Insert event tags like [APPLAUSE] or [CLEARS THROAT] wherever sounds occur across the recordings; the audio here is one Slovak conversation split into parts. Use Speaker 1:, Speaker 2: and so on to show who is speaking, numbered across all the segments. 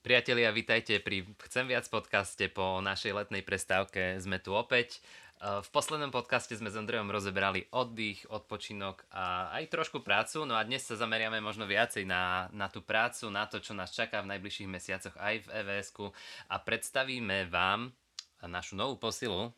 Speaker 1: Priatelia, vítajte pri Chcem viac podcaste. Po našej letnej prestávke sme tu opäť. Eh, v poslednom podcaste sme s Andrejom rozebrali oddych, odpočinok a aj trošku prácu. No a dnes sa zameriame možno viacej na, na tú prácu, na to, čo nás čaká v najbližších mesiacoch aj v EVS-ku a predstavíme vám našu novú posilu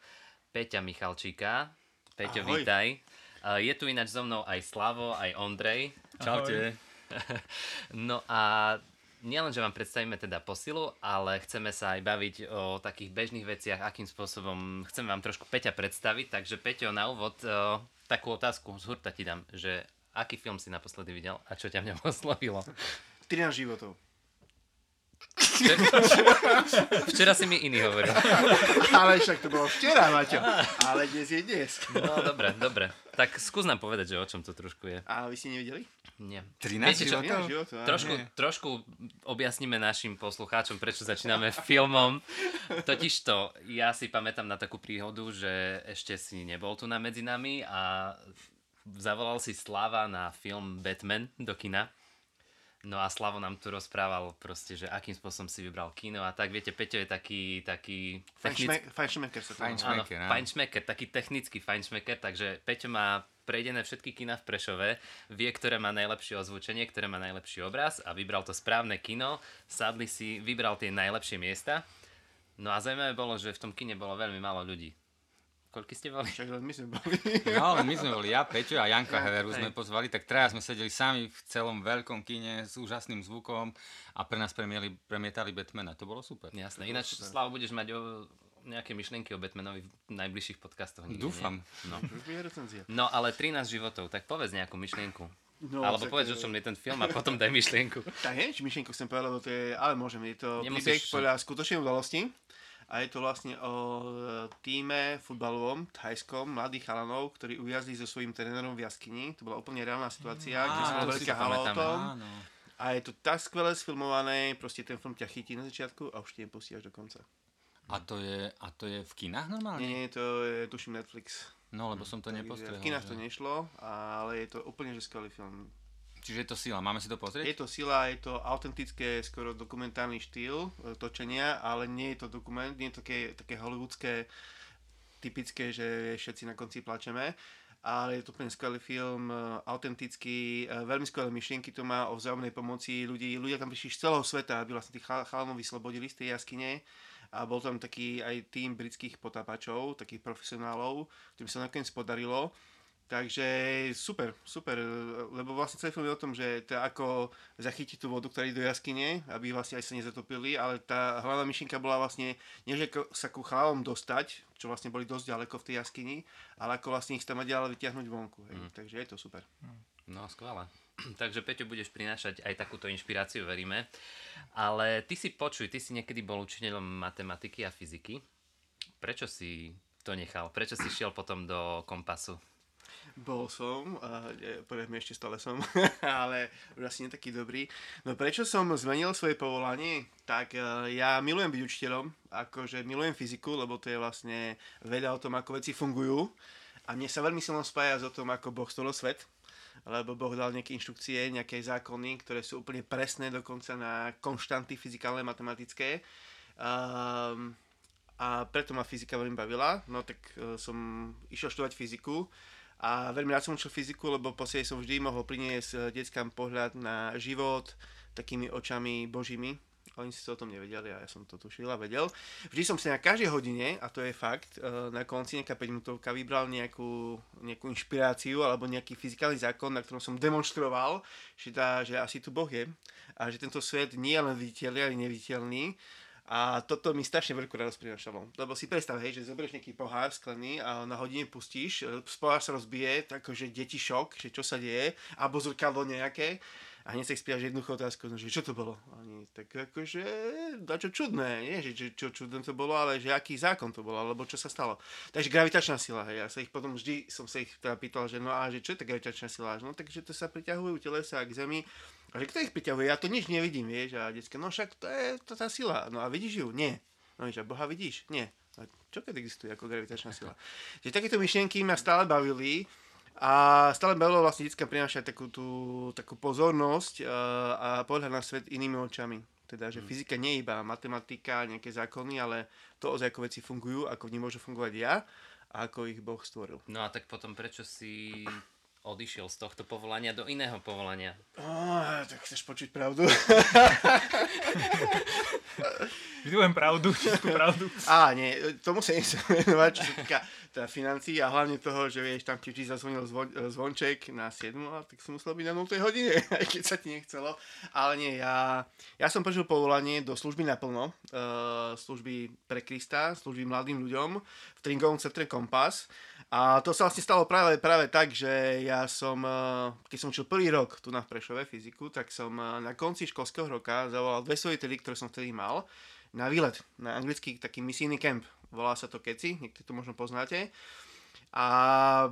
Speaker 1: Peťa Michalčíka. Peťo, Ahoj. vítaj. Eh, je tu ináč so mnou aj Slavo, aj Ondrej.
Speaker 2: Čaute. [LAUGHS]
Speaker 1: no a nielen, že vám predstavíme teda posilu, ale chceme sa aj baviť o takých bežných veciach, akým spôsobom chcem vám trošku Peťa predstaviť. Takže Peťo, na úvod o, takú otázku z hurta ti dám, že aký film si naposledy videl a čo ťa v ňom oslovilo?
Speaker 2: 13 životov. [LAUGHS]
Speaker 1: Včera si mi iný hovoril.
Speaker 2: Ale však to bolo včera, Maťo. Ale dnes je dnes.
Speaker 1: No, dobre, dobre. Tak skús nám povedať, že o čom to trošku je.
Speaker 2: A vy ste nevideli?
Speaker 1: Nie.
Speaker 3: 13 Viete, čo? životov?
Speaker 2: životov
Speaker 1: trošku, trošku objasníme našim poslucháčom, prečo začíname [LAUGHS] filmom. Totiž to, ja si pamätám na takú príhodu, že ešte si nebol tu na medzi nami a zavolal si Slava na film Batman do kina. No a Slavo nám tu rozprával proste, že akým spôsobom si vybral kino a tak, viete, Peťo je taký, taký...
Speaker 2: Fajnšmeker sa to
Speaker 1: Áno, fajnšmeker, taký technický fajnšmeker, takže Peťo má prejdené všetky kina v Prešove, vie, ktoré má najlepšie ozvučenie, ktoré má najlepší obraz a vybral to správne kino, sadli si, vybral tie najlepšie miesta. No a zaujímavé bolo, že v tom kine bolo veľmi málo ľudí. Koľky ste boli?
Speaker 2: Však my sme boli.
Speaker 3: No, my sme boli, ja, Peťo a Janka ja, Heveru sme pozvali, tak traja sme sedeli sami v celom veľkom kine s úžasným zvukom a pre nás premieli, premietali Batmana. To bolo super.
Speaker 1: Jasné, ináč, Slavo, budeš mať o, nejaké myšlienky o Batmanovi v najbližších podcastoch.
Speaker 3: Nikdy, Dúfam.
Speaker 1: No. no, ale 13 životov, tak povedz nejakú myšlienku. No, Alebo povedz, o čom je ten film a potom daj myšlienku.
Speaker 2: Tak nie, či myšlienku chcem povedať, lebo to je, ale môžem, je to Nemusíš... príbeh podľa skutočnej udalosti. A je to vlastne o e, týme futbalovom, thajskom, mladých chalanov, ktorí uviazli so svojím trénerom v jaskyni. To bola úplne reálna situácia, mm, kde sa veľká hala o tom. Áno. A je to tak skvelé sfilmované, proste ten film ťa chytí na začiatku a už ti nepustí až do konca.
Speaker 3: A to je, a to je v kinách normálne?
Speaker 2: Nie, nie, to je tuším Netflix.
Speaker 3: No, lebo som to nepostrehol.
Speaker 2: V kinách že... to nešlo, ale je to úplne že skvelý film.
Speaker 3: Čiže je to sila, máme si to pozrieť?
Speaker 2: Je to sila, je to autentické, skoro dokumentárny štýl e, točenia, ale nie je to dokument, nie je to také, také hollywoodské, typické, že všetci na konci plačeme ale je to úplne skvelý film, e, autentický, e, veľmi skvelé myšlienky to má o vzájomnej pomoci ľudí. Ľudia tam prišli z celého sveta, aby vlastne tých chalanov vyslobodili z tej jaskyne a bol tam taký aj tým britských potápačov, takých profesionálov, ktorým sa nakoniec podarilo Takže super, super, lebo vlastne celý film je o tom, že to ako zachytiť tú vodu, ktorá do jaskyne, aby vlastne aj sa nezatopili, ale tá hlavná myšlienka bola vlastne, nie že sa ku chalom dostať, čo vlastne boli dosť ďaleko v tej jaskyni, ale ako vlastne ich tam ďalej vyťahnuť vonku. Hej. Mm. Takže je to super.
Speaker 1: No, skvelé. [CLEARS THROAT] Takže Peťo, budeš prinášať aj takúto inšpiráciu, veríme. Ale ty si počuj, ty si niekedy bol učiteľom matematiky a fyziky. Prečo si to nechal? Prečo si šiel potom do kompasu?
Speaker 2: Bol som, a podľa ešte stále som, [LAUGHS] ale už asi nie taký dobrý. No prečo som zmenil svoje povolanie? Tak uh, ja milujem byť učiteľom, akože milujem fyziku, lebo to je vlastne veda o tom, ako veci fungujú. A mne sa veľmi silno spája o tom, ako Boh stvoril svet lebo Boh dal nejaké inštrukcie, nejaké zákony, ktoré sú úplne presné dokonca na konštanty fyzikálne, matematické. Um, a preto ma fyzika veľmi bavila, no tak uh, som išiel študovať fyziku a veľmi rád som učil fyziku, lebo po som vždy mohol priniesť eh, deckám pohľad na život takými očami božími. Oni si to o tom nevedeli a ja som to tušil a vedel. Vždy som si na každej hodine, a to je fakt, eh, na konci nejaká 5 minútovka vybral nejakú, nejakú inšpiráciu alebo nejaký fyzikálny zákon, na ktorom som demonstroval, že, tá, že asi tu Boh je a že tento svet nie je len viditeľný, ale neviditeľný a toto mi strašne veľkú radosť prinašalo. Lebo si predstav, hej, že zoberieš nejaký pohár sklený a na hodine pustíš, e, pohár sa rozbije, tak že deti šok, že čo sa deje, alebo zrkadlo nejaké a hneď sa ich spýtaš jednoduchú otázku, no, že čo to bolo? Oni tak akože, čo čudné, nie, že čo, čo čudné to bolo, ale že aký zákon to bolo, alebo čo sa stalo. Takže gravitačná sila, hej, ja sa ich potom vždy som sa ich teda pýtal, že no a že čo je tá gravitačná sila? No takže to sa priťahujú telesa k Zemi a že kto ich priťahuje? Ja to nič nevidím, vieš. A detské, no však to je to tá sila. No a vidíš ju? Nie. No vieš, a Boha vidíš? Nie. A čo keď existuje ako gravitačná sila? Že takéto myšlienky ma stále bavili a stále bavilo vlastne detská prinášať takú, tú, takú pozornosť a, a pohľad na svet inými očami. Teda, že fyzika nie je iba matematika, nejaké zákony, ale to ozaj ako veci fungujú, ako v nich môžu fungovať ja a ako ich Boh stvoril.
Speaker 1: No a tak potom prečo si odišiel z tohto povolania do iného povolania?
Speaker 2: Oh, tak chceš počuť pravdu? [LAUGHS]
Speaker 4: Vždy len pravdu, čistú pravdu.
Speaker 2: Á, nie, tomu sa nechcem venovať, čo sa týka teda financií a hlavne toho, že vieš, tam ti vždy zazvonil zvon, zvonček na 7, a tak som musel byť na 0 hodine, [LAUGHS] aj keď sa ti nechcelo. Ale nie, ja, ja som prežil povolanie do služby naplno, uh, služby pre Krista, služby mladým ľuďom v Tringovom centre Kompas. A to sa vlastne stalo práve, práve tak, že ja som, eh, keď som učil prvý rok tu na Prešove fyziku, tak som eh, na konci školského roka zavolal dve svoje tedy, ktoré som vtedy mal, na výlet, na anglický taký misijný camp. Volá sa to Keci, niektorí to možno poznáte. A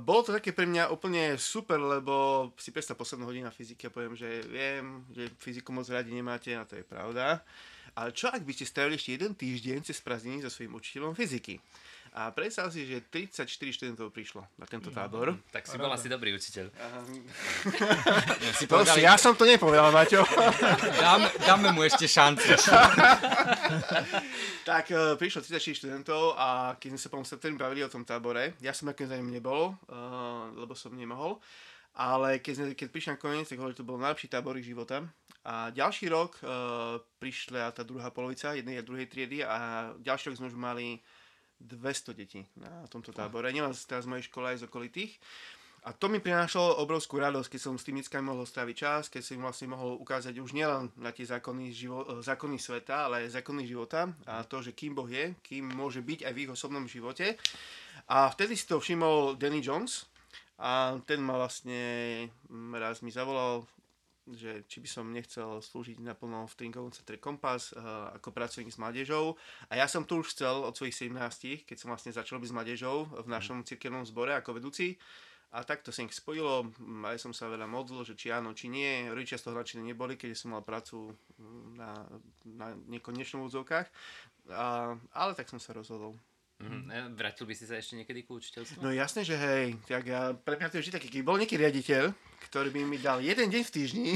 Speaker 2: bolo to také pre mňa úplne super, lebo si predstav poslednú hodinu fyziky a poviem, že viem, že fyziku moc radi nemáte a to je pravda. Ale čo ak by ste strávili ešte jeden týždeň cez prázdniny so svojím učiteľom fyziky? A predstav si, že 34 študentov prišlo na tento tábor.
Speaker 1: Mm, tak si bol asi dobrý učiteľ. [LAUGHS] [LAUGHS]
Speaker 3: Ja, si
Speaker 2: To
Speaker 3: povedali,
Speaker 2: si, ja som to nepovedal, Maťo. [LAUGHS]
Speaker 3: dáme, dáme mu ešte šancu.
Speaker 2: tak uh, prišlo 34 študentov a keď sme sa potom septembri bavili o tom tábore, ja som nakoniec za ním nebol, uh, lebo som nemohol, ale keď, sme, keď prišli na koniec, tak hovorili, že to bol najlepší tábor ich života. A ďalší rok uh, prišla tá druhá polovica jednej a druhej triedy a ďalší rok sme už mali 200 detí na tomto tábore. Nielen teraz z mojej školy, aj z okolitých. A to mi prinášalo obrovskú radosť, keď som s tými deckami mohol stráviť čas, keď som im vlastne mohol ukázať už nielen na tie zákony, živo, zákony sveta, ale aj zákony života a to, že kým Boh je, kým môže byť aj v ich osobnom živote. A vtedy si to všimol Danny Jones a ten ma vlastne mm, raz mi zavolal, že či by som nechcel slúžiť naplno v Trinkovom centre Kompas uh, ako pracovník s mládežou. A ja som to už chcel od svojich 17, keď som vlastne začal byť s mládežou v našom cirkevnom zbore ako vedúci. A tak to sa ich spojilo, mm, aj som sa veľa modlil, že či áno, či nie. Rodičia z toho nadšení neboli, keď som mal prácu mm, na, na nekonečnom úzovkách. Ale tak som sa rozhodol.
Speaker 1: Mm-hmm. Vrátil by si sa ešte niekedy ku učiteľstvu?
Speaker 2: No jasné, že hej. Tak ja, pre mňa to je vždy taký, keď bol nejaký riaditeľ, ktorý by mi dal jeden deň v týždni,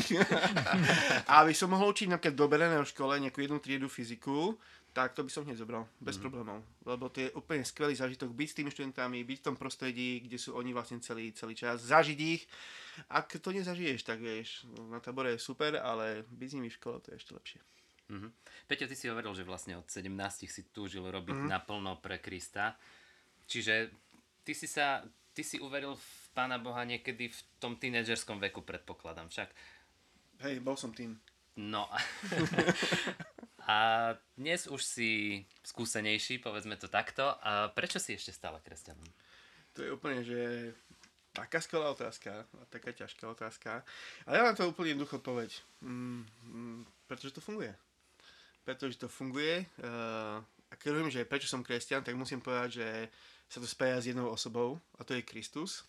Speaker 2: [LAUGHS] aby som mohol učiť napríklad do Beleného škole nejakú jednu triedu fyziku, tak to by som hneď zobral, bez mm. problémov. Lebo to je úplne skvelý zážitok byť s tými študentami, byť v tom prostredí, kde sú oni vlastne celý, celý čas, zažiť ich. Ak to nezažiješ, tak vieš, na tabore je super, ale byť s nimi v škole to je ešte lepšie.
Speaker 1: Mm-hmm. Peťo, ty si hovoril, že vlastne od 17 si túžil robiť mm-hmm. naplno pre Krista. Čiže ty si sa, ty si uveril v Pána Boha niekedy v tom tínedžerskom veku, predpokladám však.
Speaker 2: Hej, bol som tým.
Speaker 1: No. [LAUGHS] a dnes už si skúsenejší, povedzme to takto. A prečo si ešte stále kresťanom?
Speaker 2: To je úplne, že taká skvelá otázka, taká ťažká otázka. Ale ja mám to úplne jednoducho odpoveď. Mm, mm, pretože to funguje pretože to funguje. Uh, a keď hovorím, že prečo som kresťan, tak musím povedať, že sa to spája s jednou osobou a to je Kristus.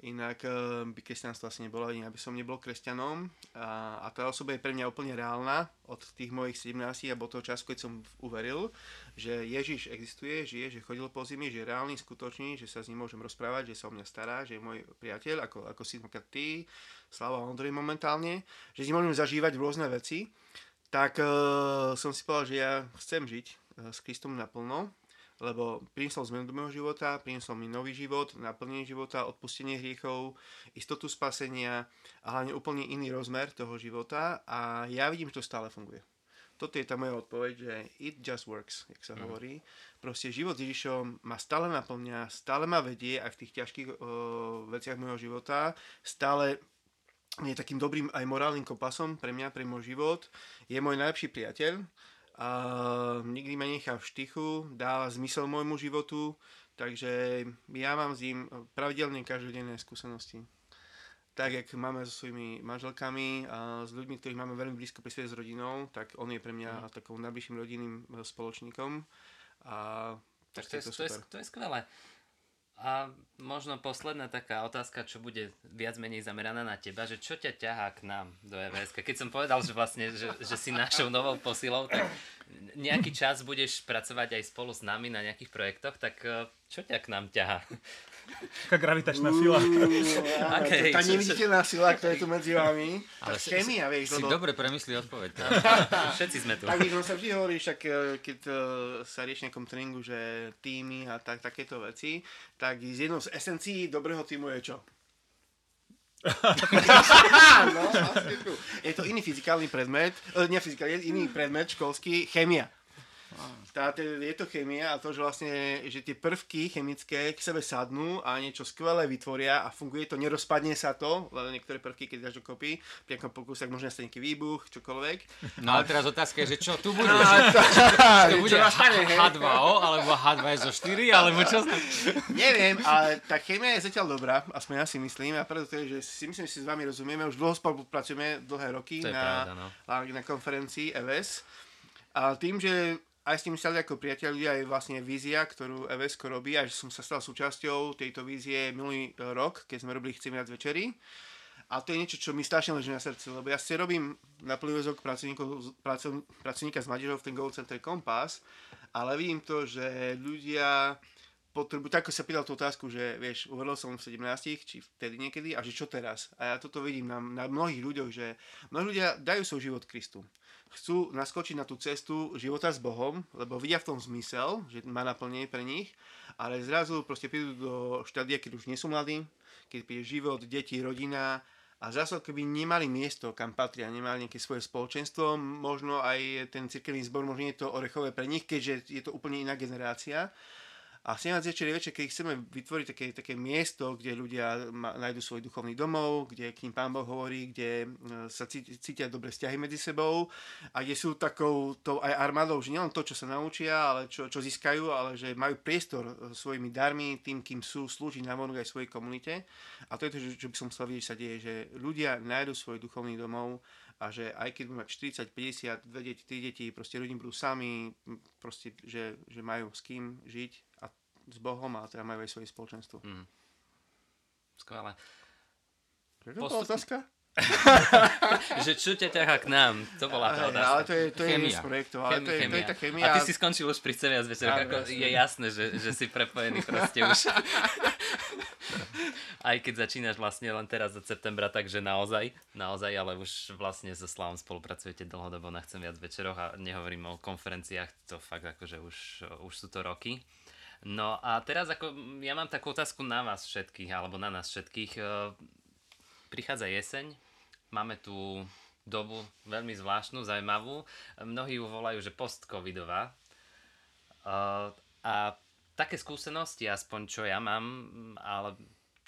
Speaker 2: Inak uh, by kresťanstvo asi nebolo, ani aby som nebol kresťanom. A, a tá osoba je pre mňa úplne reálna od tých mojich 17 alebo toho času, keď som uveril, že Ježiš existuje, žije, že chodil po zemi, že je reálny, skutočný, že sa s ním môžem rozprávať, že sa o mňa stará, že je môj priateľ, ako, ako si ty, Slava Ondrej momentálne, že s ním môžem zažívať rôzne veci tak uh, som si povedal, že ja chcem žiť uh, s Kristom naplno, lebo priniesol zmenu do môjho života, priniesol mi nový život, naplnenie života, odpustenie hriechov, istotu spasenia a hlavne úplne iný rozmer toho života a ja vidím, že to stále funguje. Toto je tá moja odpoveď, že it just works, jak sa mm. hovorí. Proste život s Ježišom ma stále naplňa, stále ma vedie aj v tých ťažkých uh, veciach môjho života, stále je takým dobrým aj morálnym kompasom pre mňa, pre môj život. Je môj najlepší priateľ a nikdy ma nechá v štychu, dáva zmysel môjmu životu, takže ja mám s ním pravidelne každodenné skúsenosti. Tak, jak máme so svojimi manželkami a s ľuďmi, ktorých máme veľmi blízko pri s rodinou, tak on je pre mňa mm. takou najbližším rodinným spoločníkom. A
Speaker 1: tak to, je, to, je, to je skvelé. A možno posledná taká otázka, čo bude viac menej zameraná na teba, že čo ťa ťahá k nám do EVS? Keď som povedal, že vlastne, že, že si našou novou posilou, tak nejaký čas budeš pracovať aj spolu s nami na nejakých projektoch, tak e, čo ťa k nám ťahá?
Speaker 4: Taká gravitačná sila.
Speaker 1: Okay,
Speaker 2: tá neviditeľná sila, ktorá je tu medzi vami.
Speaker 1: Ale si-
Speaker 2: chémia, vieš,
Speaker 3: Si
Speaker 2: lebo...
Speaker 3: dobre premyslí odpoveď. Teda. [LAUGHS]
Speaker 1: Všetci sme tu.
Speaker 2: Tak no sa vždy hovorí, však e, keď e, sa rieši nejakom tréningu, že týmy a tak, takéto veci, tak z jednou z esencií dobrého týmu je čo? [LAUGHS] [LAUGHS] no, vlastne tu. Je to iný fyzikálny predmet, e, nie fyzikálny, iný predmet školský, chémia. Tá, to- je to chémia a to, že vlastne, že tie prvky chemické k sebe sadnú a niečo skvelé vytvoria a funguje to, nerozpadne sa to, lebo niektoré prvky, keď dáš dokopy, pri nejakom pokuse, tak možno nastane nejaký výbuch, čokoľvek.
Speaker 3: No ale teraz otázka je, že čo tu bude?
Speaker 2: No, to, [LAUGHS]
Speaker 3: to [LAUGHS] bude
Speaker 2: čo nastane, hej?
Speaker 3: H2O alebo H2SO4 alebo čo?
Speaker 2: Neviem, ale tá chémia je zatiaľ dobrá, aspoň ja si myslím, a preto to je, že si myslím, že si s vami rozumieme, už dlho spolupracujeme, dlhé roky
Speaker 1: To
Speaker 2: na,
Speaker 1: pravda, no.
Speaker 2: na konferencii EVS. A tým, že aj s tým stali ako priatelia, je vlastne vízia, ktorú EVS robí a že som sa stal súčasťou tejto vízie minulý e, rok, keď sme robili Chcem viac večerí. A to je niečo, čo mi strašne leží na srdci, lebo ja si robím na pracov- pracovníka z mládežou v ten Gold Center Compass, ale vidím to, že ľudia potrebujú, tak sa pýtal tú otázku, že vieš, uvedol som v 17, či vtedy niekedy, a že čo teraz? A ja toto vidím na, na mnohých ľuďoch, že mnohí ľudia dajú svoj život Kristu. Chcú naskočiť na tú cestu života s Bohom, lebo vidia v tom zmysel, že má naplnenie pre nich, ale zrazu proste prídu do štádia, keď už nie sú mladí, keď príde život, deti, rodina a zase keby nemali miesto, kam patria, nemali nejaké svoje spoločenstvo, možno aj ten cirkevný zbor, možno je to orechové pre nich, keďže je to úplne iná generácia. A 17 večer je večer, keď chceme vytvoriť také, také miesto, kde ľudia nájdu svoj duchovný domov, kde k ním Pán Boh hovorí, kde e, sa cítia, dobré vzťahy medzi sebou a kde sú takou tou aj armádou, že nielen to, čo sa naučia, ale čo, čo získajú, ale že majú priestor e, svojimi darmi, tým, kým sú, slúžiť na aj svojej komunite. A to je to, že- čo by som chcel vidieť, sa deje, že ľudia nájdu svoj duchovný domov a že aj keď budú mať 40, 50, dve deti, tri deti, proste ľudia budú sami, proste, že, že majú s kým žiť a s Bohom a teda majú aj svoje spoločenstvo.
Speaker 1: Mm. Skvelé.
Speaker 2: Je to
Speaker 1: Postup-
Speaker 2: bola otázka? [LAUGHS]
Speaker 1: Že ťa ťaha k nám? To bola tá otázka.
Speaker 2: ale to je, to je jeden z projektov, ale to je, to je tá chémia.
Speaker 1: A ty si skončil už pri CVS večer,
Speaker 2: Áno,
Speaker 1: ako
Speaker 2: jasne.
Speaker 1: je jasné, že, že si prepojený proste už. [LAUGHS] Aj keď začínaš vlastne len teraz od septembra, takže naozaj, naozaj, ale už vlastne so Slavom spolupracujete dlhodobo na Chcem viac večeroch a nehovorím o konferenciách, to fakt akože už, už sú to roky. No a teraz ako, ja mám takú otázku na vás všetkých, alebo na nás všetkých. E, Prichádza jeseň, máme tu dobu veľmi zvláštnu, zaujímavú. Mnohí ju volajú, že post-covidová. Uh, a také skúsenosti, aspoň čo ja mám, ale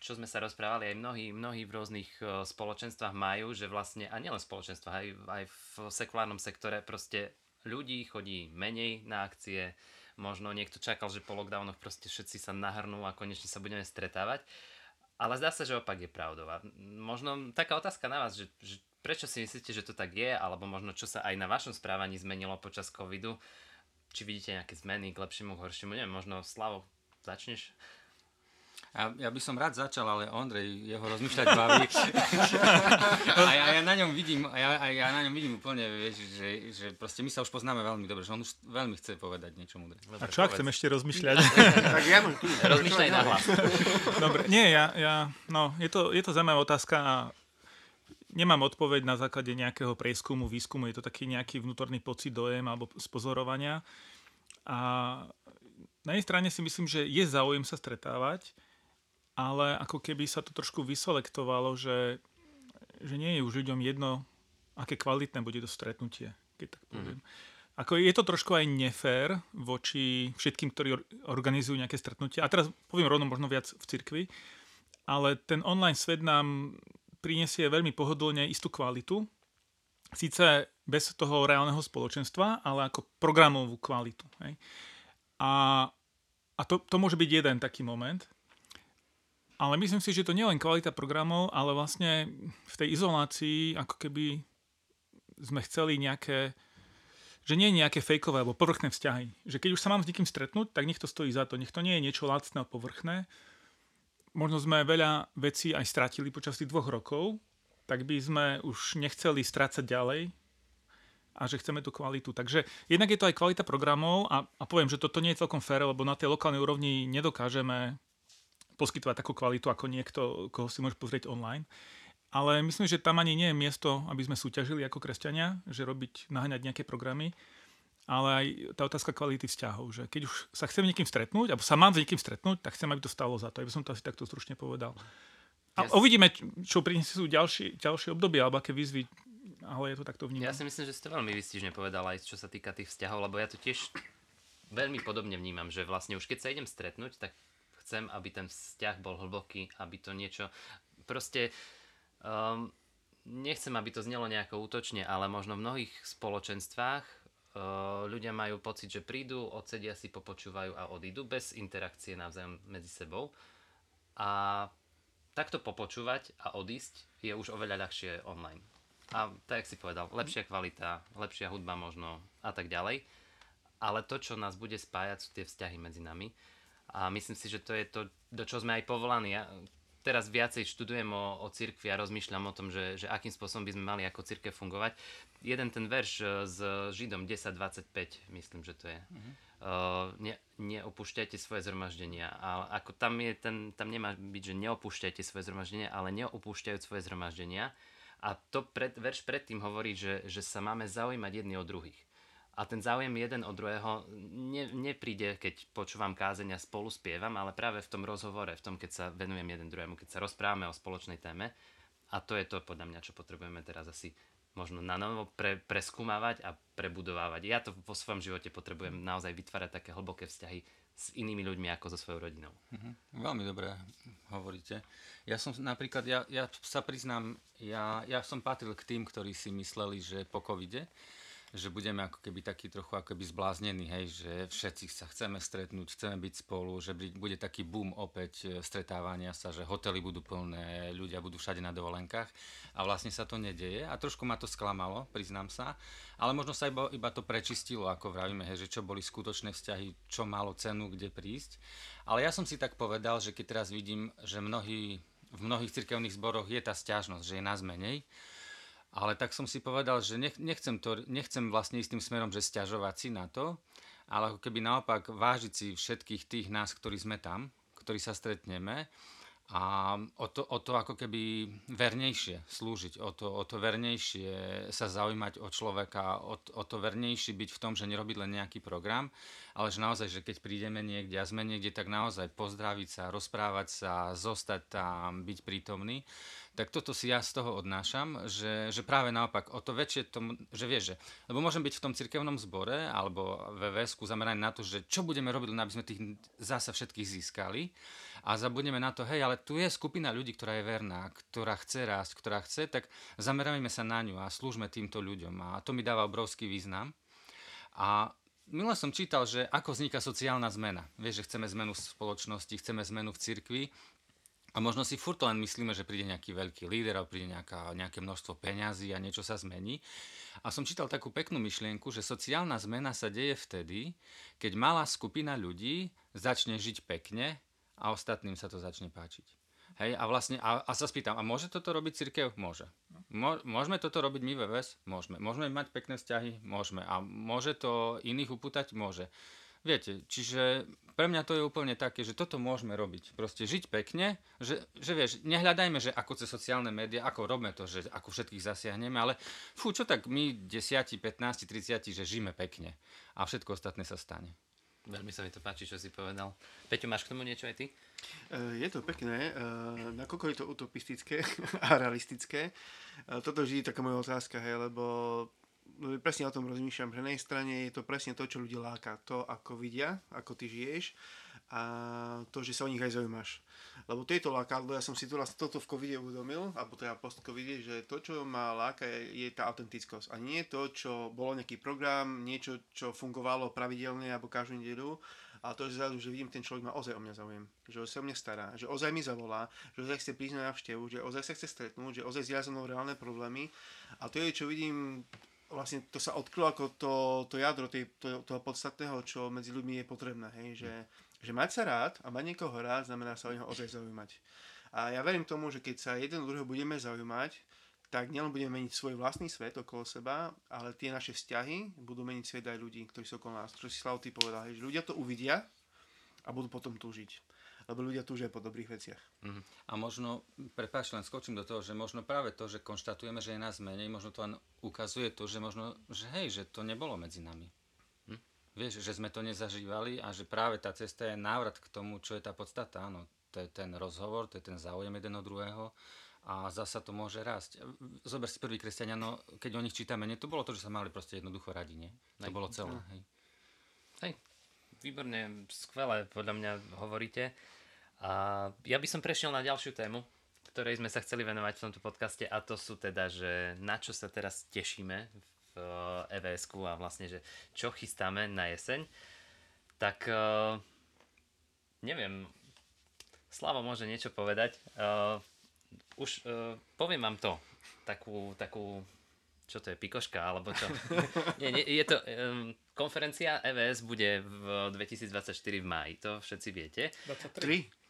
Speaker 1: čo sme sa rozprávali, aj mnohí, mnohí v rôznych uh, spoločenstvách majú, že vlastne, a nielen spoločenstvách, aj, aj v sekulárnom sektore proste ľudí chodí menej na akcie, možno niekto čakal, že po lockdownoch proste všetci sa nahrnú a konečne sa budeme stretávať. Ale zdá sa, že opak je pravdou. A možno taká otázka na vás, že, že prečo si myslíte, že to tak je, alebo možno čo sa aj na vašom správaní zmenilo počas covidu. Či vidíte nejaké zmeny k lepšiemu, k horšiemu, neviem, možno Slavo, začneš?
Speaker 3: Ja, ja by som rád začal, ale Ondrej, jeho rozmýšľať baví. [LAUGHS] a ja, ja, na ňom vidím, a ja, a ja na ňom vidím úplne, vieš, že, že proste my sa už poznáme veľmi dobre, že on už veľmi chce povedať niečo múdre.
Speaker 4: A čo ak chcem ešte rozmýšľať? [LAUGHS]
Speaker 2: Tak ja tu. [LAUGHS]
Speaker 1: Rozmýšľaj na hlas.
Speaker 4: Dobre, nie, ja, ja no, je to, je to zaujímavá otázka a nemám odpoveď na základe nejakého prieskumu, výskumu, je to taký nejaký vnútorný pocit, dojem alebo spozorovania. A na jednej strane si myslím, že je záujem sa stretávať, ale ako keby sa to trošku vyselektovalo, že, že nie je už ľuďom jedno, aké kvalitné bude to stretnutie, keď tak poviem. Ako je to trošku aj nefér voči všetkým, ktorí or- organizujú nejaké stretnutia. A teraz poviem rovno možno viac v cirkvi, ale ten online svet nám prinesie veľmi pohodlne istú kvalitu. Síce bez toho reálneho spoločenstva, ale ako programovú kvalitu. Hej. A, a to, to môže byť jeden taký moment. Ale myslím si, že to nie len kvalita programov, ale vlastne v tej izolácii ako keby sme chceli nejaké, že nie nejaké fejkové alebo povrchné vzťahy. Že keď už sa mám s niekým stretnúť, tak nech to stojí za to. Nech to nie je niečo lacné a povrchné. Možno sme veľa vecí aj stratili počas tých dvoch rokov, tak by sme už nechceli strácať ďalej a že chceme tú kvalitu. Takže jednak je to aj kvalita programov a, a poviem, že toto nie je celkom fér, lebo na tej lokálnej úrovni nedokážeme poskytovať takú kvalitu ako niekto, koho si môžeš pozrieť online. Ale myslím, že tam ani nie je miesto, aby sme súťažili ako kresťania, že robiť, naháňať nejaké programy, ale aj tá otázka kvality vzťahov, že keď už sa chcem niekým stretnúť, alebo sa mám s niekým stretnúť, tak chcem, aby to stalo za to. By som to asi takto stručne povedal. A ja uvidíme, čo prinesú ďalšie, ďalšie obdobie, alebo aké výzvy, ale je to takto vnímam.
Speaker 1: Ja si myslím, že ste veľmi vystižne povedal aj čo sa týka tých vzťahov, lebo ja to tiež veľmi podobne vnímam, že vlastne už keď sa idem stretnúť, tak chcem, aby ten vzťah bol hlboký, aby to niečo... Proste Um, nechcem, aby to znelo nejako útočne, ale možno v mnohých spoločenstvách uh, ľudia majú pocit, že prídu, odsedia si, popočúvajú a odídu bez interakcie navzájom medzi sebou. A takto popočúvať a odísť je už oveľa ľahšie online. A tak, si povedal, lepšia kvalita, lepšia hudba možno a tak ďalej. Ale to, čo nás bude spájať, sú tie vzťahy medzi nami. A myslím si, že to je to, do čo sme aj povolaní. Ja, teraz viacej študujem o, o cirkvi a rozmýšľam o tom, že, že akým spôsobom by sme mali ako cirkev fungovať. Jeden ten verš e, s Židom 10.25, myslím, že to je. Uh, ne, neopúšťajte svoje zhromaždenia. A ako tam, je ten, tam nemá byť, že neopúšťajte svoje zhromaždenia, ale neopúšťajú svoje zhromaždenia. A to pred, verš predtým hovorí, že, že sa máme zaujímať jedni od druhých a ten záujem jeden od druhého ne, nepríde, keď počúvam kázeň a spolu spievam, ale práve v tom rozhovore, v tom, keď sa venujem jeden druhému, keď sa rozprávame o spoločnej téme. A to je to podľa mňa, čo potrebujeme teraz asi možno na novo pre, preskúmavať a prebudovávať. Ja to vo svojom živote potrebujem naozaj vytvárať také hlboké vzťahy s inými ľuďmi ako so svojou rodinou.
Speaker 3: Mhm, veľmi dobre hovoríte. Ja som napríklad, ja, ja sa priznám, ja, ja som patril k tým, ktorí si mysleli, že po covide že budeme ako keby taký trochu ako keby zbláznení, hej, že všetci sa chceme stretnúť, chceme byť spolu, že bude taký boom opäť e, stretávania sa, že hotely budú plné, ľudia budú všade na dovolenkách a vlastne sa to nedeje a trošku ma to sklamalo, priznám sa, ale možno sa iba, iba to prečistilo, ako vravíme, hej, že čo boli skutočné vzťahy, čo malo cenu, kde prísť. Ale ja som si tak povedal, že keď teraz vidím, že mnohí, v mnohých cirkevných zboroch je tá stiažnosť, že je nás menej, ale tak som si povedal, že nech, nechcem, to, nechcem vlastne ísť tým smerom, že stiažovať si na to, ale ako keby naopak vážiť si všetkých tých nás, ktorí sme tam, ktorí sa stretneme a o to, o to ako keby vernejšie slúžiť, o to, o to vernejšie sa zaujímať o človeka, o, o to vernejšie byť v tom, že nerobiť len nejaký program, ale že naozaj, že keď prídeme niekde a sme niekde, tak naozaj pozdraviť sa, rozprávať sa, zostať tam, byť prítomný. Tak toto si ja z toho odnášam, že, že práve naopak, o to väčšie to, že vieš, že, lebo môžem byť v tom cirkevnom zbore alebo VVS-ku zameraný na to, že čo budeme robiť, aby sme tých zasa všetkých získali a zabudneme na to, hej, ale tu je skupina ľudí, ktorá je verná, ktorá chce rásť, ktorá chce, tak zamerajme sa na ňu a slúžme týmto ľuďom. A to mi dáva obrovský význam. A Minule som čítal, že ako vzniká sociálna zmena. Vieš, že chceme zmenu v spoločnosti, chceme zmenu v cirkvi a možno si furt len myslíme, že príde nejaký veľký líder a príde nejaká, nejaké množstvo peňazí a niečo sa zmení. A som čítal takú peknú myšlienku, že sociálna zmena sa deje vtedy, keď malá skupina ľudí začne žiť pekne a ostatným sa to začne páčiť. Hej, a vlastne, a, a sa spýtam, a môže toto robiť církev? Môže. môžeme toto robiť my VVS? Môžeme. Môžeme mať pekné vzťahy? Môžeme. A môže to iných upútať? Môže. Viete, čiže pre mňa to je úplne také, že toto môžeme robiť. Proste žiť pekne, že, že vieš, nehľadajme, že ako cez sociálne médiá, ako robíme to, že ako všetkých zasiahneme, ale fú, čo tak my 10, 15, 30, že žijeme pekne a všetko ostatné sa stane.
Speaker 1: Veľmi sa mi to páči, čo si povedal. Peťo, máš k tomu niečo aj ty?
Speaker 2: Uh, je to pekné, uh, nakoľko je to utopistické [LAUGHS] a realistické. Uh, toto je taká moja otázka, hej, lebo presne o tom rozmýšľam, že na jednej strane je to presne to, čo ľudí láka. To, ako vidia, ako ty žiješ a to, že sa o nich aj zaujímaš. Lebo to je lákadlo, ja som si to vlastne toto v covide uvedomil, alebo teda post-covide, že to, čo ma láka, je, je tá autentickosť. A nie to, čo bolo nejaký program, niečo, čo fungovalo pravidelne alebo každú nedelu, ale to, že zrazu, že vidím, ten človek má ozaj o mňa záujem, že sa o mňa stará, že ozaj mi zavolá, že ozaj chce prísť na návštevu, že ozaj sa chce stretnúť, že ozaj zdieľa reálne problémy. A to je, čo vidím, vlastne to sa odkrylo ako to, to jadro tej, to, toho podstatného, čo medzi ľuďmi je potrebné, hej, že že mať sa rád a mať niekoho rád znamená sa o neho ozaj zaujímať. A ja verím tomu, že keď sa jeden druhého budeme zaujímať, tak nielen budeme meniť svoj vlastný svet okolo seba, ale tie naše vzťahy budú meniť svet aj ľudí, ktorí sú okolo nás. Čo si Slav ty povedal, že ľudia to uvidia a budú potom túžiť. Lebo ľudia túžia po dobrých veciach.
Speaker 3: A možno, prepáč, len skočím do toho, že možno práve to, že konštatujeme, že je nás menej, možno to len ukazuje to, že možno, že hej, že to nebolo medzi nami. Hm? Vieš, že sme to nezažívali a že práve tá cesta je návrat k tomu, čo je tá podstata, áno. To je ten rozhovor, to je ten záujem jeden od druhého a zasa to môže rásť. Zober si prvý kresťania, no keď o nich čítame, nie to bolo to, že sa mali proste jednoducho radi, nie? To
Speaker 1: Hej.
Speaker 3: bolo celé, hej.
Speaker 1: Hej, výborne, skvelé podľa mňa hovoríte. A ja by som prešiel na ďalšiu tému, ktorej sme sa chceli venovať v tomto podcaste a to sú teda, že na čo sa teraz tešíme v evs a vlastne, že čo chystáme na jeseň. Tak uh, neviem, Slavo môže niečo povedať. Uh, už poviem vám to, takú, takú čo to je, pikoška, alebo čo? [LAUGHS] nie, nie, je to, um, konferencia EVS bude v 2024 v máji, to všetci viete.
Speaker 2: 3?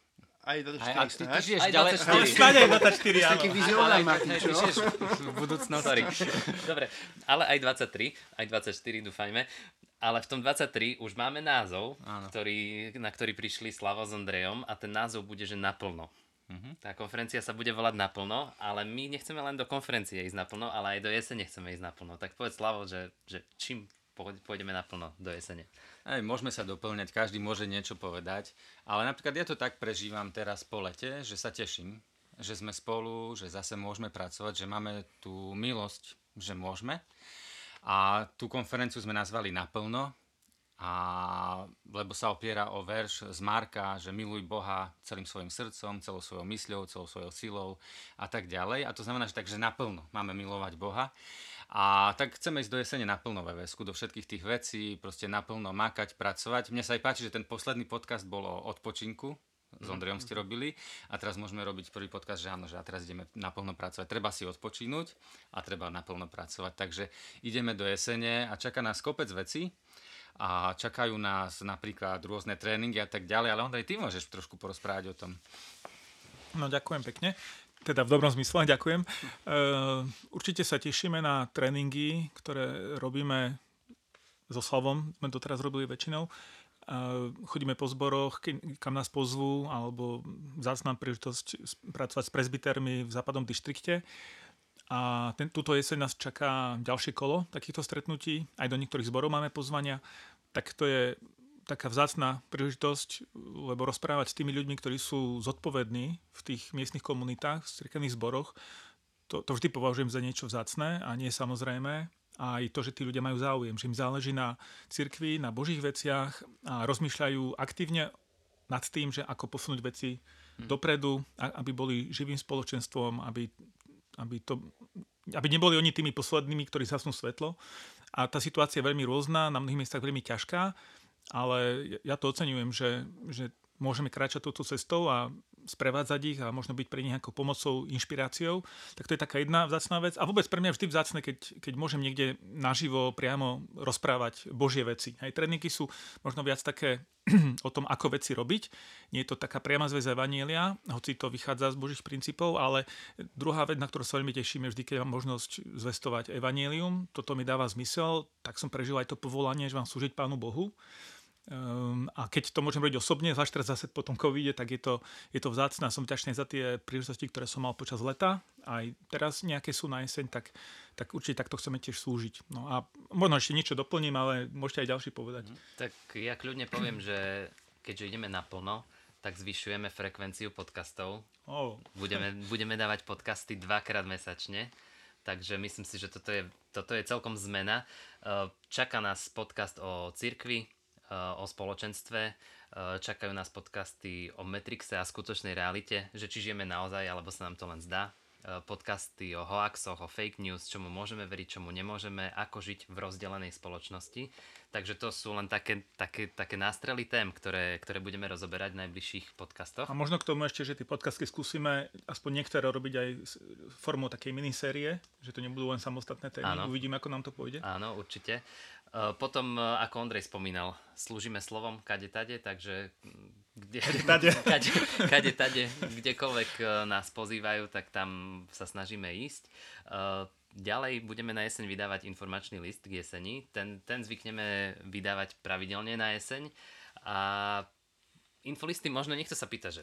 Speaker 2: Aj do
Speaker 3: A, a
Speaker 2: 4
Speaker 3: ty, ty žiješ
Speaker 1: Aj
Speaker 3: ďalej,
Speaker 1: 24.
Speaker 3: ale,
Speaker 4: Snáď aj 24,
Speaker 2: Taký
Speaker 4: áno.
Speaker 2: vizionár,
Speaker 3: ale,
Speaker 2: Martin,
Speaker 3: ty
Speaker 2: čo?
Speaker 3: v [LAUGHS] budúcnosti.
Speaker 1: Sorry. Dobre, ale aj 23, aj 24 dúfajme. Ale v tom 23 už máme názov,
Speaker 3: Áno.
Speaker 1: ktorý, na ktorý prišli Slavo s Ondrejom a ten názov bude, že naplno.
Speaker 3: Mhm.
Speaker 1: Tá konferencia sa bude volať naplno, ale my nechceme len do konferencie ísť naplno, ale aj do jesene chceme ísť naplno. Tak povedz Slavo, že, že čím pôjdeme naplno do jesene.
Speaker 3: Hej, môžeme sa doplňať, každý môže niečo povedať, ale napríklad ja to tak prežívam teraz po lete, že sa teším, že sme spolu, že zase môžeme pracovať, že máme tú milosť, že môžeme. A tú konferenciu sme nazvali Naplno, a, lebo sa opiera o verš z Marka, že miluj Boha celým svojim srdcom, celou svojou mysľou, celou svojou silou a tak ďalej. A to znamená, že takže naplno máme milovať Boha. A tak chceme ísť do jesene naplno VVSku, do všetkých tých vecí, proste naplno makať, pracovať. Mne sa aj páči, že ten posledný podcast bol o odpočinku, s Ondrejom ste robili a teraz môžeme robiť prvý podcast, že áno, že a teraz ideme naplno pracovať. Treba si odpočínuť a treba naplno pracovať. Takže ideme do jesene a čaká nás kopec vecí a čakajú nás napríklad rôzne tréningy a tak ďalej, ale Ondrej, ty môžeš trošku porozprávať o tom.
Speaker 4: No ďakujem pekne. Teda v dobrom zmysle, [LAUGHS] ďakujem. Uh, určite sa tešíme na tréningy, ktoré robíme so Slavom, sme to teraz robili väčšinou. Uh, chodíme po zboroch, kam nás pozvú, alebo vzácnám príležitosť pracovať s prezbitermi v západnom dištrikte. A ten, túto jeseň nás čaká ďalšie kolo takýchto stretnutí. Aj do niektorých zborov máme pozvania. Tak to je taká vzácná príležitosť, lebo rozprávať s tými ľuďmi, ktorí sú zodpovední v tých miestnych komunitách, v cirkevných zboroch, to, to vždy považujem za niečo vzácné a nie samozrejme. A aj to, že tí ľudia majú záujem, že im záleží na cirkvi, na božích veciach a rozmýšľajú aktívne nad tým, že ako posunúť veci dopredu, a- aby boli živým spoločenstvom, aby, aby, to, aby neboli oni tými poslednými, ktorí zasnú svetlo. A tá situácia je veľmi rôzna, na mnohých miestach veľmi ťažká, ale ja- to oceňujem, že, že môžeme kráčať touto cestou a sprevádzať ich a možno byť pre nich ako pomocou, inšpiráciou. Tak to je taká jedna vzácná vec. A vôbec pre mňa vždy vzácne, keď, keď môžem niekde naživo priamo rozprávať Božie veci. Hej, tréningy sú možno viac také [CLEARS THROAT] o tom, ako veci robiť. Nie je to taká priama zväz Evanielia, hoci to vychádza z Božích princípov, ale druhá vec, na ktorú sa veľmi teším, je vždy, keď mám možnosť zvestovať Evanielium. Toto mi dáva zmysel, tak som prežil aj to povolanie, že mám slúžiť Pánu Bohu. Um, a keď to môžem robiť osobne, zvlášť teraz zase po tom covide, tak je to, je to vzácne. Som vďačný za tie príležitosti, ktoré som mal počas leta. Aj teraz nejaké sú na jeseň, tak, tak určite takto chceme tiež slúžiť. No a možno ešte niečo doplním, ale môžete aj ďalší povedať.
Speaker 1: Tak ja kľudne poviem, že keďže ideme naplno, tak zvyšujeme frekvenciu podcastov.
Speaker 4: Oh,
Speaker 1: Budeme, budeme dávať podcasty dvakrát mesačne. Takže myslím si, že toto je, toto je celkom zmena. Eh, Čaká nás podcast o cirkvi, o spoločenstve, eh, čakajú nás podcasty o Metrixe a skutočnej realite, že či žijeme naozaj, alebo sa nám to len zdá. Eh, Podcasty o hoaxoch, o fake news, čomu môžeme veriť, čomu nemôžeme, ako žiť v rozdelenej spoločnosti. Takže to sú len také, také, také nástrely tém, ktoré, ktoré budeme rozoberať v najbližších podcastoch.
Speaker 4: a možno k tomu ešte, že tie podcasty skúsime aspoň niektoré robiť aj formou takej minisérie, že to nebudú len samostatné témy.
Speaker 1: Áno.
Speaker 4: Uvidíme, ako nám to pôjde.
Speaker 1: Áno, určite. E, Potom, e, ako Ondrej spomínal, slúžime slovom kade tade, takže mm, kde,
Speaker 4: tade. [LAUGHS]
Speaker 1: kade, kade tade, kdekoľvek e, nás pozývajú, tak tam sa snažíme ísť. E, Ďalej budeme na jeseň vydávať informačný list k jeseni. Ten, ten zvykneme vydávať pravidelne na jeseň a infolisty, možno niekto sa pýta, že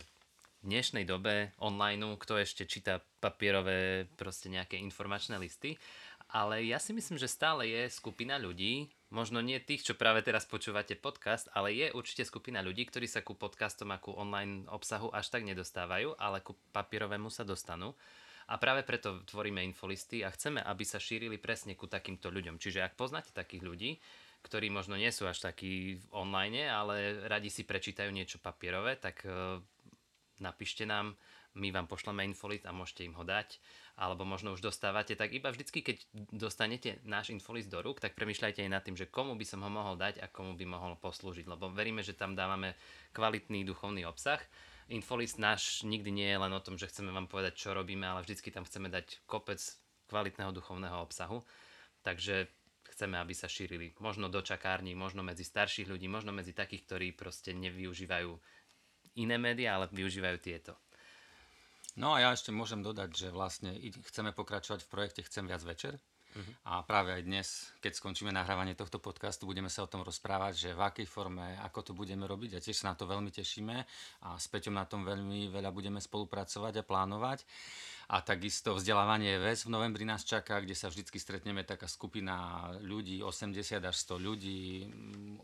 Speaker 1: v dnešnej dobe online, kto ešte číta papierové proste nejaké informačné listy, ale ja si myslím, že stále je skupina ľudí, možno nie tých, čo práve teraz počúvate podcast, ale je určite skupina ľudí, ktorí sa ku podcastom a ku online obsahu až tak nedostávajú, ale ku papierovému sa dostanú. A práve preto tvoríme infolisty a chceme, aby sa šírili presne ku takýmto ľuďom. Čiže ak poznáte takých ľudí, ktorí možno nie sú až takí online, ale radi si prečítajú niečo papierové, tak uh, napíšte nám, my vám pošleme infolist a môžete im ho dať alebo možno už dostávate, tak iba vždycky, keď dostanete náš infolist do rúk, tak premyšľajte aj nad tým, že komu by som ho mohol dať a komu by mohol poslúžiť, lebo veríme, že tam dávame kvalitný duchovný obsah. Infolist náš nikdy nie je len o tom, že chceme vám povedať, čo robíme, ale vždycky tam chceme dať kopec kvalitného duchovného obsahu. Takže chceme, aby sa šírili možno do čakární, možno medzi starších ľudí, možno medzi takých, ktorí proste nevyužívajú iné médiá, ale využívajú tieto.
Speaker 3: No a ja ešte môžem dodať, že vlastne chceme pokračovať v projekte Chcem viac večer. Uh-huh. A práve aj dnes, keď skončíme nahrávanie tohto podcastu, budeme sa o tom rozprávať, že v akej forme, ako to budeme robiť a tiež sa na to veľmi tešíme a s Peťom na tom veľmi veľa budeme spolupracovať a plánovať. A takisto vzdelávanie VES v novembri nás čaká, kde sa vždy stretneme taká skupina ľudí, 80 až 100 ľudí.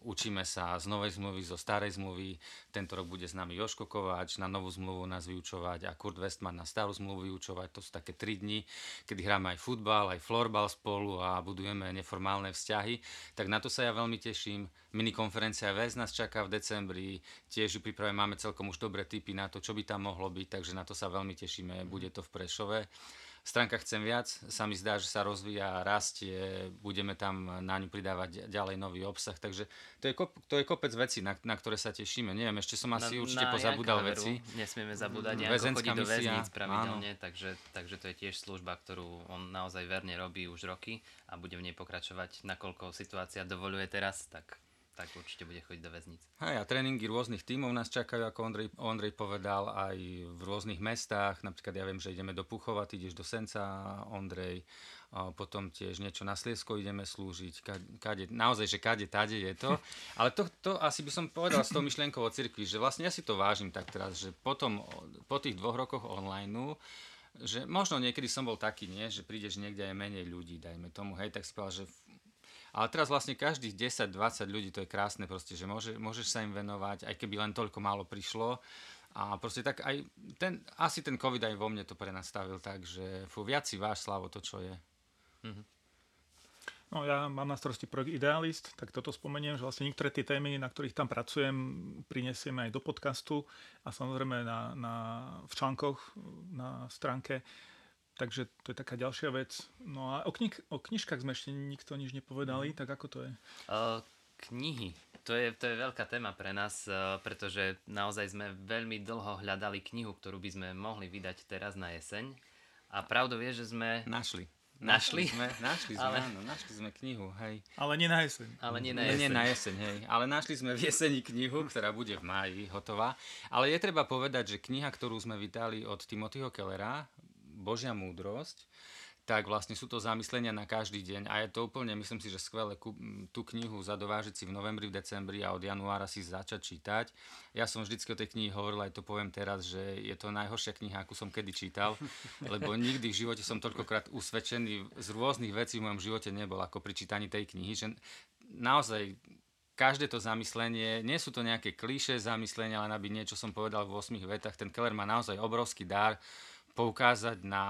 Speaker 3: Učíme sa z novej zmluvy, zo starej zmluvy. Tento rok bude s nami Joško Kováč na novú zmluvu nás vyučovať a Kurt Westman na starú zmluvu vyučovať. To sú také 3 dni, kedy hráme aj futbal, aj florbal spolu a budujeme neformálne vzťahy. Tak na to sa ja veľmi teším. Minikonferencia VES nás čaká v decembri. Tiež ju pripravujeme, máme celkom už dobré tipy na to, čo by tam mohlo byť, takže na to sa veľmi tešíme. Bude to v Prešove. Stránka Chcem viac sa mi zdá, že sa rozvíja, rastie, budeme tam na ňu pridávať ďalej nový obsah, takže to je, kop, to je kopec vecí, na, na ktoré sa tešíme. Neviem, ešte som asi na, určite na pozabudal veci.
Speaker 1: Nesmieme zabúdať, Janko chodí do väzníc pravidelne, takže, takže to je tiež služba, ktorú on naozaj verne robí už roky a bude v nej pokračovať, nakoľko situácia dovoluje teraz, tak tak určite bude chodiť do väznic.
Speaker 3: Hej, a tréningy rôznych tímov nás čakajú, ako Ondrej, Ondrej povedal, aj v rôznych mestách. Napríklad ja viem, že ideme do Puchova, ty ideš do Senca, Ondrej. A potom tiež niečo na Sliesko ideme slúžiť. Kade, naozaj, že kade, tade je to. [LAUGHS] Ale to, to asi by som povedal s tou myšlienkou o cirkvi, že vlastne ja si to vážim tak teraz, že potom, po tých dvoch rokoch online že možno niekedy som bol taký, nie, že prídeš niekde aj menej ľudí, dajme tomu, hej, tak si povedal, že ale teraz vlastne každých 10-20 ľudí, to je krásne proste, že môže, môžeš sa im venovať, aj keby len toľko málo prišlo. A proste tak aj ten, asi ten COVID aj vo mne to prenastavil tak, že fú, viac si váš slavo to, čo je. Mm-hmm.
Speaker 4: No ja mám na starosti projekt Idealist, tak toto spomeniem, že vlastne niektoré tie témy, na ktorých tam pracujem, prinesieme aj do podcastu a samozrejme na, na, v článkoch na stránke Takže to je taká ďalšia vec. No a o, knih- o knižkách sme ešte nikto nič nepovedali, mm. tak ako to je?
Speaker 1: Uh, knihy. To je, to je veľká téma pre nás, uh, pretože naozaj sme veľmi dlho hľadali knihu, ktorú by sme mohli vydať teraz na jeseň. A pravdou je, že sme...
Speaker 3: Našli.
Speaker 1: Našli?
Speaker 3: Našli sme, našli sme, ale... áno, našli sme knihu, hej.
Speaker 4: Ale nie na jeseň.
Speaker 1: Ale nie na jeseň.
Speaker 3: Nie na jeseň, hej. Ale našli sme v jeseni knihu, ktorá bude v máji hotová. Ale je treba povedať, že kniha, ktorú sme vydali od Timothyho Kellera, Božia múdrosť, tak vlastne sú to zamyslenia na každý deň a je to úplne, myslím si, že skvelé tú knihu zadovážiť si v novembri, v decembri a od januára si začať čítať. Ja som vždycky o tej knihe hovoril, aj to poviem teraz, že je to najhoršia kniha, akú som kedy čítal, [LAUGHS] lebo nikdy v živote som toľkokrát usvedčený z rôznych vecí v mojom živote nebol ako pri čítaní tej knihy, že naozaj každé to zamyslenie, nie sú to nejaké klíše zamyslenia, len aby niečo som povedal v 8 vetách, ten Keller má naozaj obrovský dar poukázať na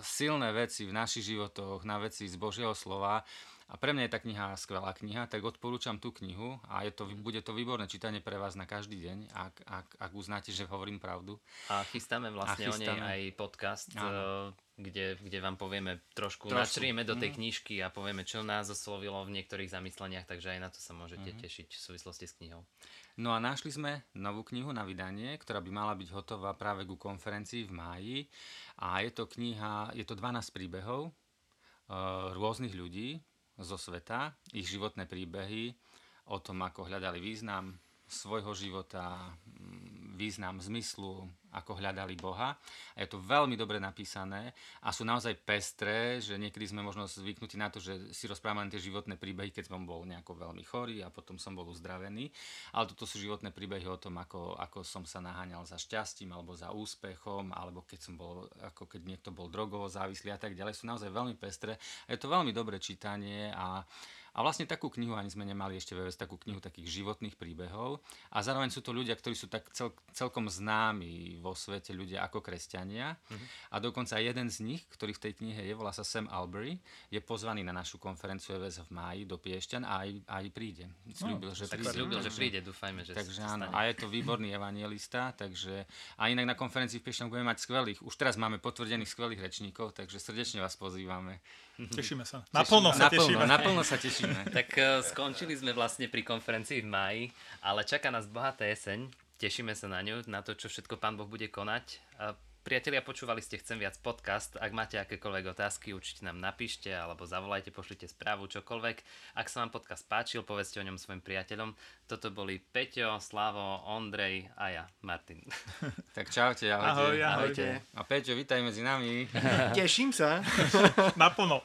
Speaker 3: silné veci v našich životoch, na veci z Božieho slova. A pre mňa je tá kniha skvelá kniha, tak odporúčam tú knihu a je to, bude to výborné čítanie pre vás na každý deň, ak, ak, ak uznáte, že hovorím pravdu.
Speaker 1: A chystáme vlastne a chystáme. o nej aj podcast, Áno. Eh, kde, kde vám povieme trošku, trošku. načrieme do tej mm. knižky a povieme, čo nás oslovilo v niektorých zamysleniach, takže aj na to sa môžete mm. tešiť v súvislosti s knihou.
Speaker 3: No a našli sme novú knihu na vydanie, ktorá by mala byť hotová práve ku konferencii v máji. A je to kniha, je to 12 príbehov e, rôznych ľudí zo sveta, ich životné príbehy o tom, ako hľadali význam svojho života, význam zmyslu, ako hľadali Boha. A je to veľmi dobre napísané a sú naozaj pestré, že niekedy sme možno zvyknutí na to, že si rozprávame tie životné príbehy, keď som bol nejako veľmi chorý a potom som bol uzdravený. Ale toto sú životné príbehy o tom, ako, ako som sa naháňal za šťastím alebo za úspechom, alebo keď som bol, ako keď niekto bol drogovo závislý a tak ďalej. Sú naozaj veľmi pestré. A je to veľmi dobré čítanie a a vlastne takú knihu ani sme nemali ešte VVS, takú knihu takých životných príbehov. A zároveň sú to ľudia, ktorí sú tak cel, celkom známi vo svete, ľudia ako kresťania. Mm-hmm. A dokonca jeden z nich, ktorý v tej knihe je, volá sa Sam Albury, je pozvaný na našu konferenciu VVS v máji do Piešťan a aj, aj príde.
Speaker 1: Sľúbil, no, že príde. Sľúbil, že príde, dúfajme, že
Speaker 3: Takže áno, a je to výborný evangelista, takže a inak na konferencii v Piešťan budeme mať skvelých, už teraz máme potvrdených skvelých rečníkov, takže srdečne vás pozývame.
Speaker 4: Tešíme sa. Naplno sa
Speaker 3: naplno,
Speaker 4: tešíme.
Speaker 3: Naplno sa tešíme.
Speaker 1: tak uh, skončili sme vlastne pri konferencii v máji, ale čaká nás bohatá jeseň. Tešíme sa na ňu, na to, čo všetko Pán Boh bude konať. Uh, Priatelia, počúvali ste Chcem viac podcast. Ak máte akékoľvek otázky, určite nám napíšte alebo zavolajte, pošlite správu, čokoľvek. Ak sa vám podcast páčil, povedzte o ňom svojim priateľom. Toto boli Peťo, Slavo, Ondrej a ja, Martin. [LAUGHS]
Speaker 3: Tak čaute, ahojte.
Speaker 4: Ahoj, ahojte.
Speaker 3: A Peťo, vítaj medzi nami.
Speaker 2: Teším sa. [LAUGHS]
Speaker 4: Naplno.